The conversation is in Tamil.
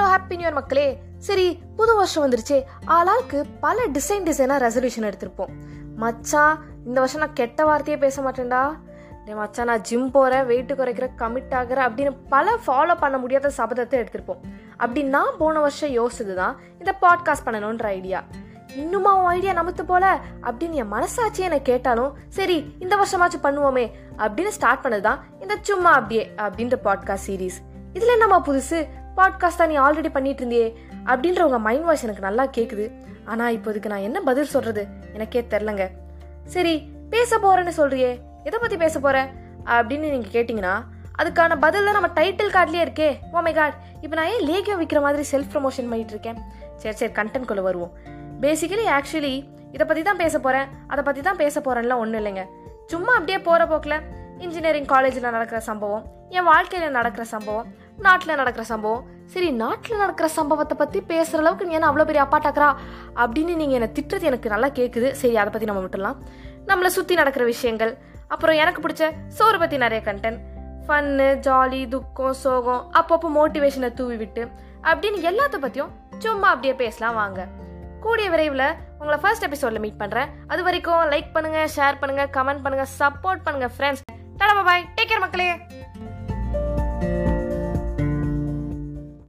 ஹலோ ஹாப்பி நியூ இயர் மக்களே. சரி புது வருஷம் வந்துருச்சு. ஆளாளுக்கு பல டிசைன் டிசைனாக ரெசல்யூஷன் எடுத்திருப்போம். மச்சான் இந்த வருஷம் நான் கெட்ட வார்த்தையே பேச மாட்டேன்டா. மச்சான் நான் ஜிம் போகிறேன் வெயிட் குறைக்கிற கமிட் ஆகிறேன் அப்படின்னு பல ஃபாலோ பண்ண முடியாத சபதத்தை எடுத்திருப்போம். அப்படி நான் போன வருஷம் யோசிச்சது தான் இந்த பாட்காஸ்ட் பண்ணணுன்ற ஐடியா இன்னுமா உன் ஐடியா நமத்து போல அப்படின்னு என் மனசாட்சி என்னை கேட்டாலும் சரி இந்த வருஷமாச்சும் பண்ணுவோமே அப்படின்னு ஸ்டார்ட் பண்ணது தான் இந்த சும்மா அப்படியே அப்படின்ற பாட்காஸ்ட் சீரீஸ் இதுல என்னம்மா புதுசு? பாட்காஸ்ட் தான் நீ ஆல்ரெடி பண்ணிட்டு இருந்தியே அப்படின்ற உங்க மைண்ட் வாய்ஸ் எனக்கு நல்லா கேக்குது. ஆனா இப்போதைக்கு நான் என்ன பதில் சொல்றது? எனக்கே தெரிலங்க. சரி பேச போறேன்னு சொல்றியே எதை பத்தி பேச போற? அப்படின்னு நீங்க கேட்டீங்கன்னா அதுக்கான பதில் தான் நம்ம டைட்டில் கார்ட்லயே இருக்கே. ஓ மை காட் இப்போ நான் ஏன் லேகியம் விற்கிற மாதிரி செல்ஃப் ப்ரமோஷன் பண்ணிட்டு இருக்கேன்? சரி சரி கண்டென்ட் குள்ளே வருவோம். பேசிக்கலி ஆக்சுவலி இதை பற்றி தான் பேச போகிறேன் அதை பற்றி தான் பேச போகிறேன்லாம் ஒன்றும் இல்லைங்க. சும்மா அப்படியே போகிற போக்கில் இன்ஜினியரிங் காலேஜில் நடக்கிற சம்பவம் என் வாழ்க்கையில் நடக்கிற சம்பவம் நாட்டில் நடக்கிற சம்பவம். சரி நாட்டில் நடக்கிற சம்பவத்தை பற்றி பேசுகிற அளவுக்கு நீ என்ன அவ்வளோ பெரிய அப்பாட்டாக்குறா? அப்படின்னு நீங்கள் என்னை திட்டுறது எனக்கு நல்லா கேட்குது சரி அதை பற்றி நம்ம விட்டுலாம் நம்மளை சுற்றி நடக்கிற விஷயங்கள். அப்புறம் எனக்கு பிடிச்ச சோறு பற்றி நிறைய கண்டென்ட் ஃபன்னு ஜாலி துக்கம் சோகம் அப்பப்போ மோட்டிவேஷனை தூவி விட்டு அப்படின்னு எல்லாத்த பற்றியும் சும்மா அப்படியே பேசலாம் வாங்க. கூடிய விரைவில் உங்களை ஃபர்ஸ்ட் எபிசோடில் மீட் பண்ணுறேன் அது வரைக்கும் லைக் பண்ணுங்கள் ஷேர் பண்ணுங்கள் கமெண்ட் பண்ணுங்கள் சப்போர்ட் பண்ணுங்கள் friends tata bye take care மக்களே.